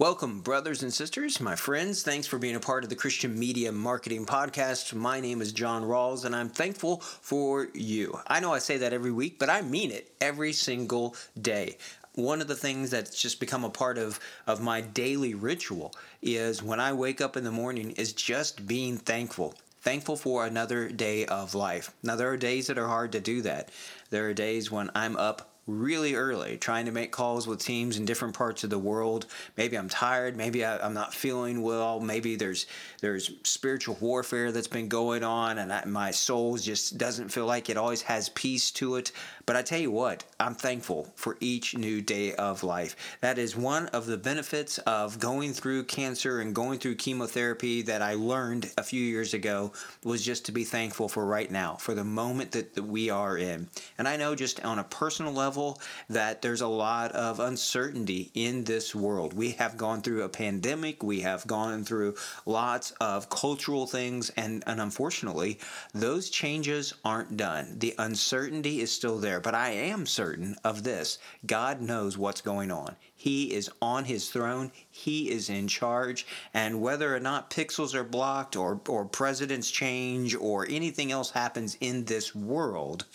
Welcome, brothers and sisters, my friends. Thanks for being a part of the Christian Media Marketing Podcast. My name is Jon Ralls, and I'm thankful for you. I know I say that every week, but I mean it every single day. One of the things that's just become a part of, of my daily ritual is when I wake up in the morning is just being thankful thankful for another day of life. Now, there are days that are hard to do that. There are days when I'm up really early, trying to make calls with teams in different parts of the world. Maybe I'm tired. Maybe I, am not feeling well. Maybe there's there's spiritual warfare that's been going on, and I, my soul just doesn't feel like it always has peace to it. But I tell you what, I'm thankful for each new day of life. That is one of the benefits of going through cancer and going through chemotherapy that I learned a few years ago was just to be thankful for right now, for the moment that, that we are in. And I know just on a personal level that there's a lot of uncertainty in this world. We have gone through a pandemic, we have gone through lots of cultural things, and, and unfortunately, those changes aren't done. The uncertainty is still there, but I am certain of this God knows what's going on. He is on his throne. He is in charge. And whether or not pixels are blocked or, or presidents change or anything else happens in this world,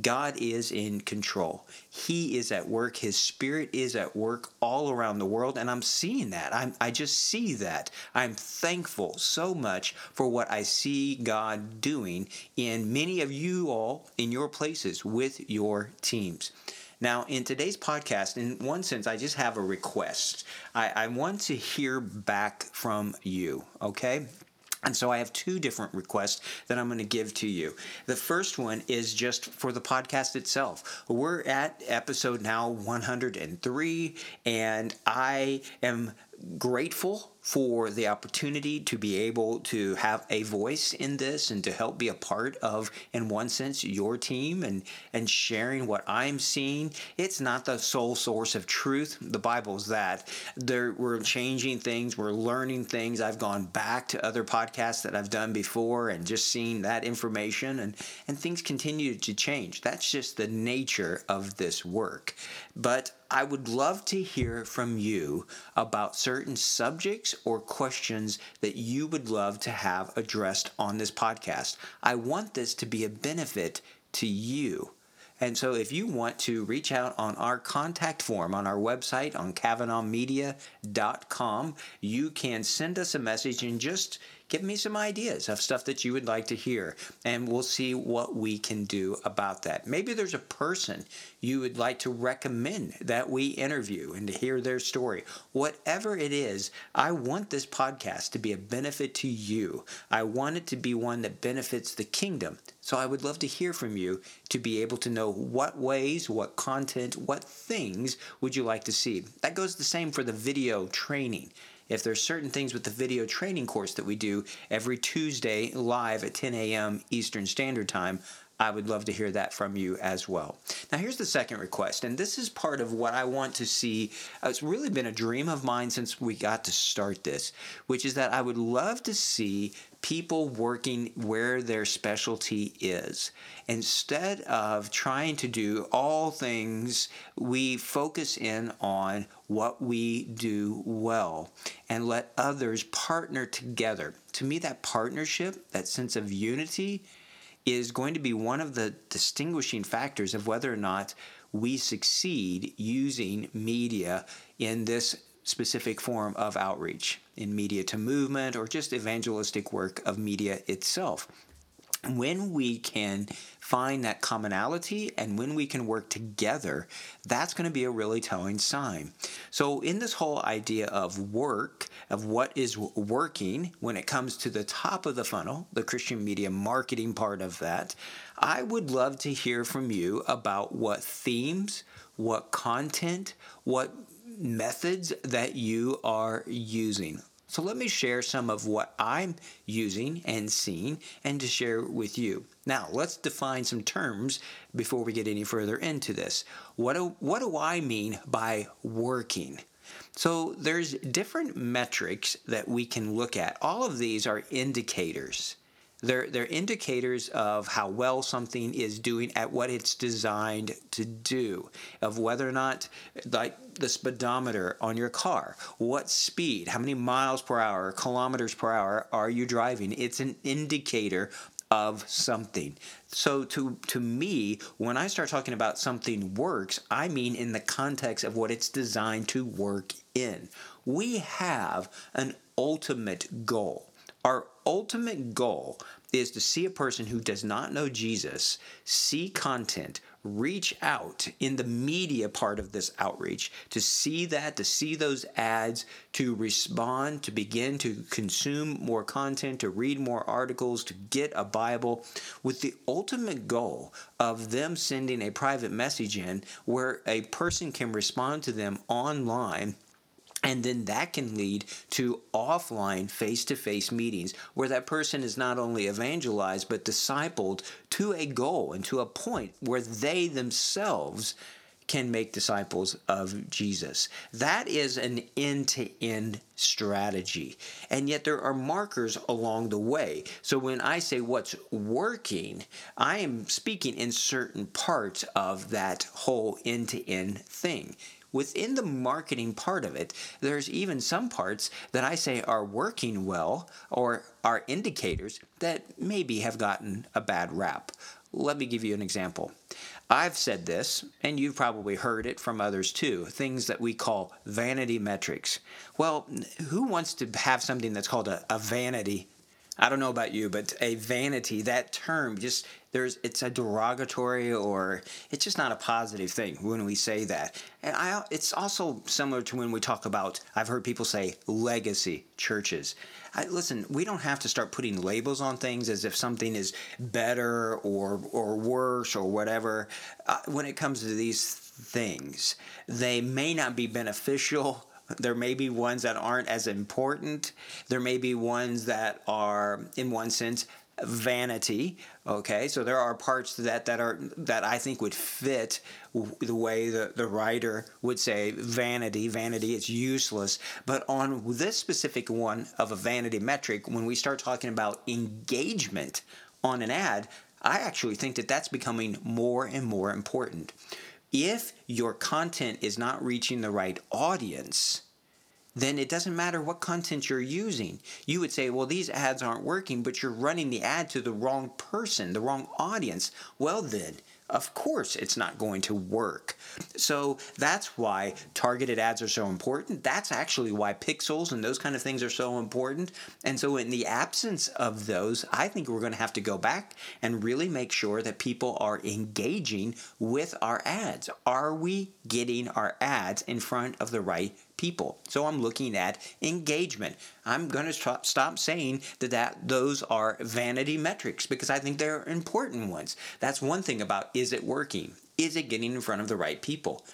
God is in control. He is at work. His spirit is at work all around the world. And I'm seeing that. I'm, I just see that. I'm thankful so much for what I see God doing in many of you all in your places with your teams. Now, in today's podcast, in one sense, I just have a request. I, I want to hear back from you, okay? And so I have two different requests that I'm going to give to you. The first one is just for the podcast itself. We're at episode now 103, and I am grateful for the opportunity to be able to have a voice in this and to help be a part of, in one sense, your team and, and sharing what I'm seeing. It's not the sole source of truth. The Bible's that. There, we're changing things, we're learning things. I've gone back to other podcasts that I've done before and just seen that information, and, and things continue to change. That's just the nature of this work. But I would love to hear from you about certain subjects or questions that you would love to have addressed on this podcast. I want this to be a benefit to you. And so, if you want to reach out on our contact form on our website on KavanaughMedia.com, you can send us a message and just give me some ideas of stuff that you would like to hear, and we'll see what we can do about that. Maybe there's a person you would like to recommend that we interview and to hear their story. Whatever it is, I want this podcast to be a benefit to you. I want it to be one that benefits the kingdom. So I would love to hear from you to be able to know what ways, what content, what things would you like to see. That goes the same for the video training if there's certain things with the video training course that we do every Tuesday live at 10 a.m. Eastern Standard Time, I would love to hear that from you as well. Now, here's the second request, and this is part of what I want to see. Uh, it's really been a dream of mine since we got to start this, which is that I would love to see people working where their specialty is. Instead of trying to do all things, we focus in on what we do well and let others partner together. To me, that partnership, that sense of unity, is going to be one of the distinguishing factors of whether or not we succeed using media in this specific form of outreach in media to movement or just evangelistic work of media itself when we can find that commonality and when we can work together, that's going to be a really telling sign. So, in this whole idea of work, of what is working when it comes to the top of the funnel, the Christian media marketing part of that, I would love to hear from you about what themes, what content, what methods that you are using So let me share some of what I'm using and seeing and to share with you. Now, let's define some terms before we get any further into this. What do, what do I mean by working? So there's different metrics that we can look at. All of these are indicators. They're, they're indicators of how well something is doing at what it's designed to do, of whether or not, like the speedometer on your car, what speed, how many miles per hour, kilometers per hour are you driving? It's an indicator of something. So to to me, when I start talking about something works, I mean in the context of what it's designed to work in. We have an ultimate goal. Our ultimate goal is to see a person who does not know Jesus see content, reach out in the media part of this outreach to see that, to see those ads, to respond, to begin to consume more content, to read more articles, to get a Bible, with the ultimate goal of them sending a private message in where a person can respond to them online and then that can lead to offline face to face meetings where that person is not only evangelized but discipled to a goal and to a point where they themselves can make disciples of Jesus. That is an end to end strategy. And yet there are markers along the way. So when I say what's working, I am speaking in certain parts of that whole end to end thing within the marketing part of it, there's even some parts that I say are working well or are indicators that maybe have gotten a bad rap. Let me give you an example. I've said this, and you've probably heard it from others too things that we call vanity metrics. Well, who wants to have something that's called a, a vanity I don't know about you, but a vanity, that term just there's it's a derogatory or it's just not a positive thing when we say that. And I it's also similar to when we talk about I've heard people say legacy churches. I, listen, we don't have to start putting labels on things as if something is better or or worse or whatever. Uh, when it comes to these things, they may not be beneficial there may be ones that aren't as important. There may be ones that are, in one sense, vanity okay? So there are parts that that are that i think would fit the way the, the writer would say vanity. Vanity it's useless. But on this specific one of a vanity metric when we start talking about engagement on an ad i actually think that that's becoming more and more important if your content is not reaching the right audience, then it doesn't matter what content you're using. You would say, well, these ads aren't working, but you're running the ad to the wrong person, the wrong audience. Well, then, of course it's not going to work. So that's why targeted ads are so important. That's actually why pixels and those kind of things are so important. And so, in the absence of those, I think we're going to have to go back and really make sure that people are engaging with our ads. Are we getting our ads in front of the right people. So I'm looking at engagement. I'm going to stop, stop saying that, that those are vanity metrics because I think they're important ones. That's one thing about is it working? Is it getting in front of the right people?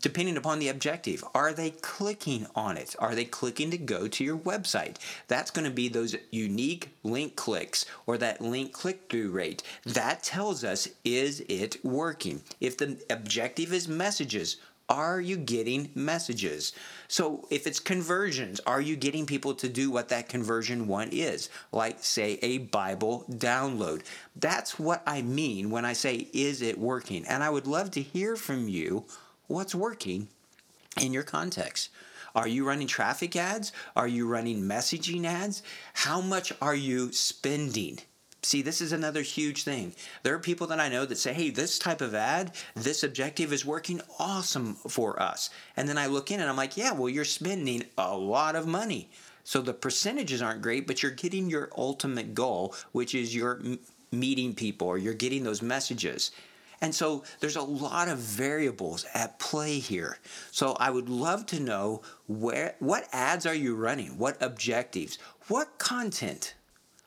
Depending upon the objective, are they clicking on it? Are they clicking to go to your website? That's going to be those unique link clicks or that link click through rate. That tells us is it working? If the objective is messages, are you getting messages? So, if it's conversions, are you getting people to do what that conversion one is? Like, say, a Bible download. That's what I mean when I say, is it working? And I would love to hear from you what's working in your context. Are you running traffic ads? Are you running messaging ads? How much are you spending? See, this is another huge thing. There are people that I know that say, hey, this type of ad, this objective is working awesome for us. And then I look in and I'm like, yeah, well, you're spending a lot of money. So the percentages aren't great, but you're getting your ultimate goal, which is you're meeting people or you're getting those messages. And so there's a lot of variables at play here. So I would love to know where what ads are you running? What objectives? What content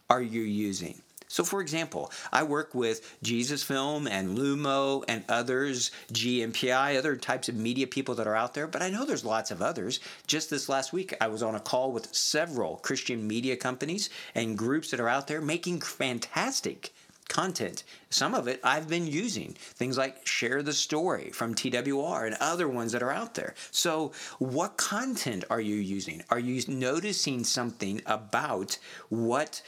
are you using? So, for example, I work with Jesus Film and Lumo and others, GMPI, other types of media people that are out there, but I know there's lots of others. Just this last week, I was on a call with several Christian media companies and groups that are out there making fantastic content. Some of it I've been using. Things like Share the Story from TWR and other ones that are out there. So, what content are you using? Are you noticing something about what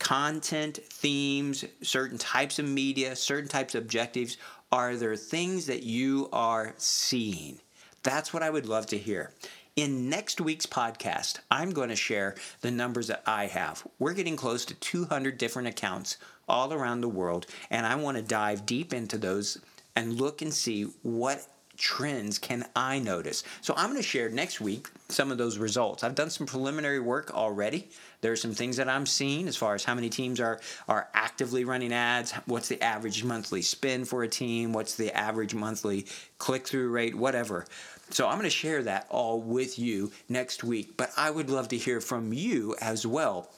content, themes, certain types of media, certain types of objectives? Are there things that you are seeing? That's what I would love to hear. In next week's podcast, I'm going to share the numbers that I have. We're getting close to 200 different accounts all around the world, and I want to dive deep into those and look and see what trends can I notice. So I'm going to share next week some of those results. I've done some preliminary work already. There are some things that I'm seeing as far as how many teams are are actively running ads, what's the average monthly spend for a team, what's the average monthly click-through rate, whatever. So I'm going to share that all with you next week, but I would love to hear from you as well.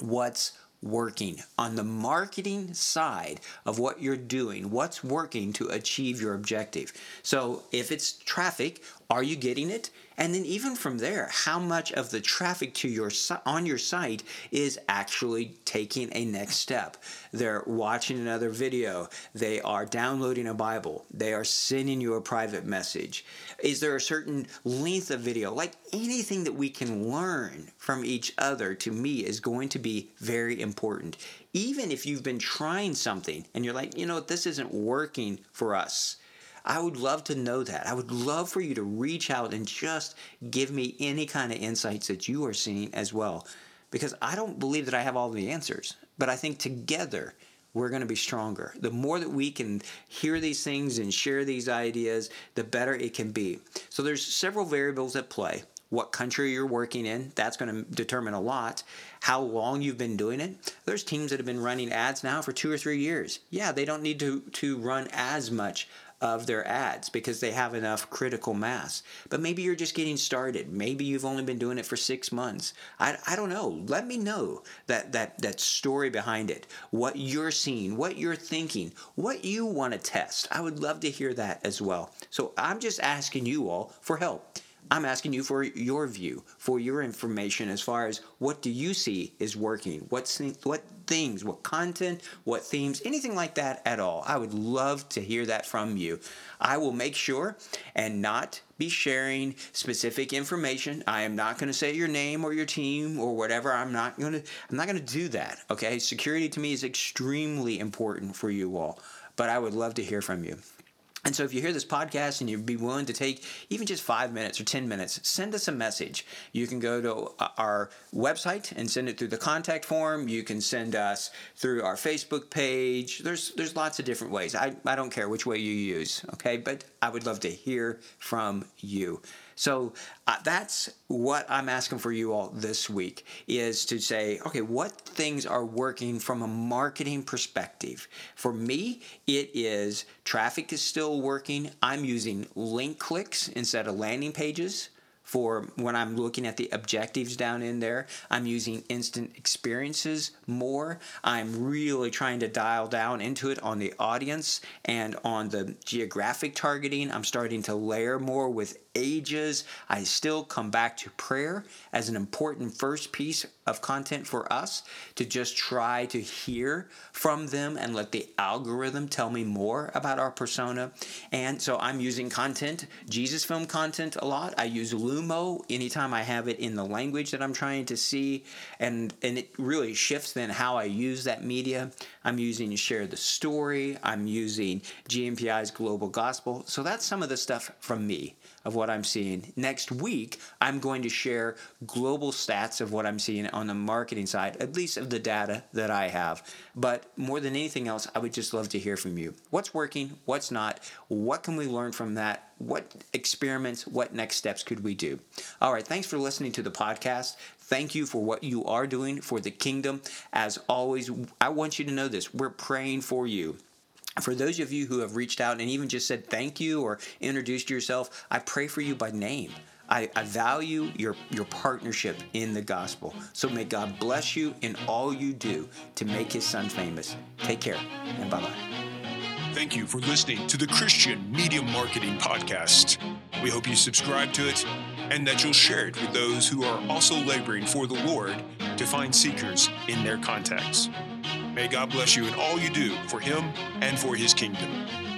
What's working on the marketing side of what you're doing what's working to achieve your objective. So if it's traffic are you getting it and then even from there how much of the traffic to your on your site is actually taking a next step? They're watching another video. They are downloading a bible. They are sending you a private message. Is there a certain length of video? Like anything that we can learn from each other to me is going to be very important. Even if you've been trying something and you're like you know this isn't working for us I would love to know that. I would love for you to reach out and just give me any kind of insights that you are seeing as well. Because I don't believe that I have all the answers, but I think together we're going to be stronger. The more that we can hear these things and share these ideas, the better it can be. So there's several variables at play. What country you're working in, that's going to determine a lot. How long you've been doing it. There's teams that have been running ads now for two or three years. Yeah, they don't need to, to run as much of their ads because they have enough critical mass. But maybe you're just getting started. Maybe you've only been doing it for six months. I, I don't know. Let me know that, that, that story behind it, what you're seeing, what you're thinking, what you want to test. I would love to hear that as well. So I'm just asking you all for help. I'm asking you for your view, for your information as far as what do you see is working? What's what things, what content, what themes, anything like that at all. I would love to hear that from you. I will make sure and not be sharing specific information. I am not going to say your name or your team or whatever. I'm not going to I'm not going to do that, okay? Security to me is extremely important for you all, but I would love to hear from you. And so, if you hear this podcast and you'd be willing to take even just five minutes or 10 minutes, send us a message. You can go to uh, our website and send it through the contact form. You can send us through our Facebook page. There's, there's lots of different ways. I, I don't care which way you use, okay? But I would love to hear from you. So uh, that's what I'm asking for you all this week is to say, okay, what things are working from a marketing perspective? For me, it is traffic is still working. I'm using link clicks instead of landing pages for when I'm looking at the objectives down in there. I'm using instant experiences more. I'm really trying to dial down into it on the audience and on the geographic targeting. I'm starting to layer more with ages. I still come back to prayer as an important first piece of content for us to just try to hear from them and let the algorithm tell me more about our persona. And so I'm using content, Jesus film content a lot. I use Lumo anytime I have it in the language that I'm trying to see. And, and it really shifts then how I use that media. I'm using Share the Story. I'm using GMPI's Global Gospel. So that's some of the stuff from me of what I'm seeing. Next week, I'm going to share global stats of what I'm seeing on the marketing side, at least of the data that I have. But more than anything else, I would just love to hear from you. What's working? What's not? What can we learn from that? What experiments, what next steps could we do? All right, thanks for listening to the podcast. Thank you for what you are doing for the kingdom. As always, I want you to know this we're praying for you for those of you who have reached out and even just said thank you or introduced yourself, I pray for you by name. I, I value your, your partnership in the gospel. So may God bless you in all you do to make his son famous. Take care and bye bye. Thank you for listening to the Christian Media Marketing Podcast. We hope you subscribe to it and that you'll share it with those who are also laboring for the Lord to find seekers in their contacts. May God bless you in all you do for Him and for His kingdom.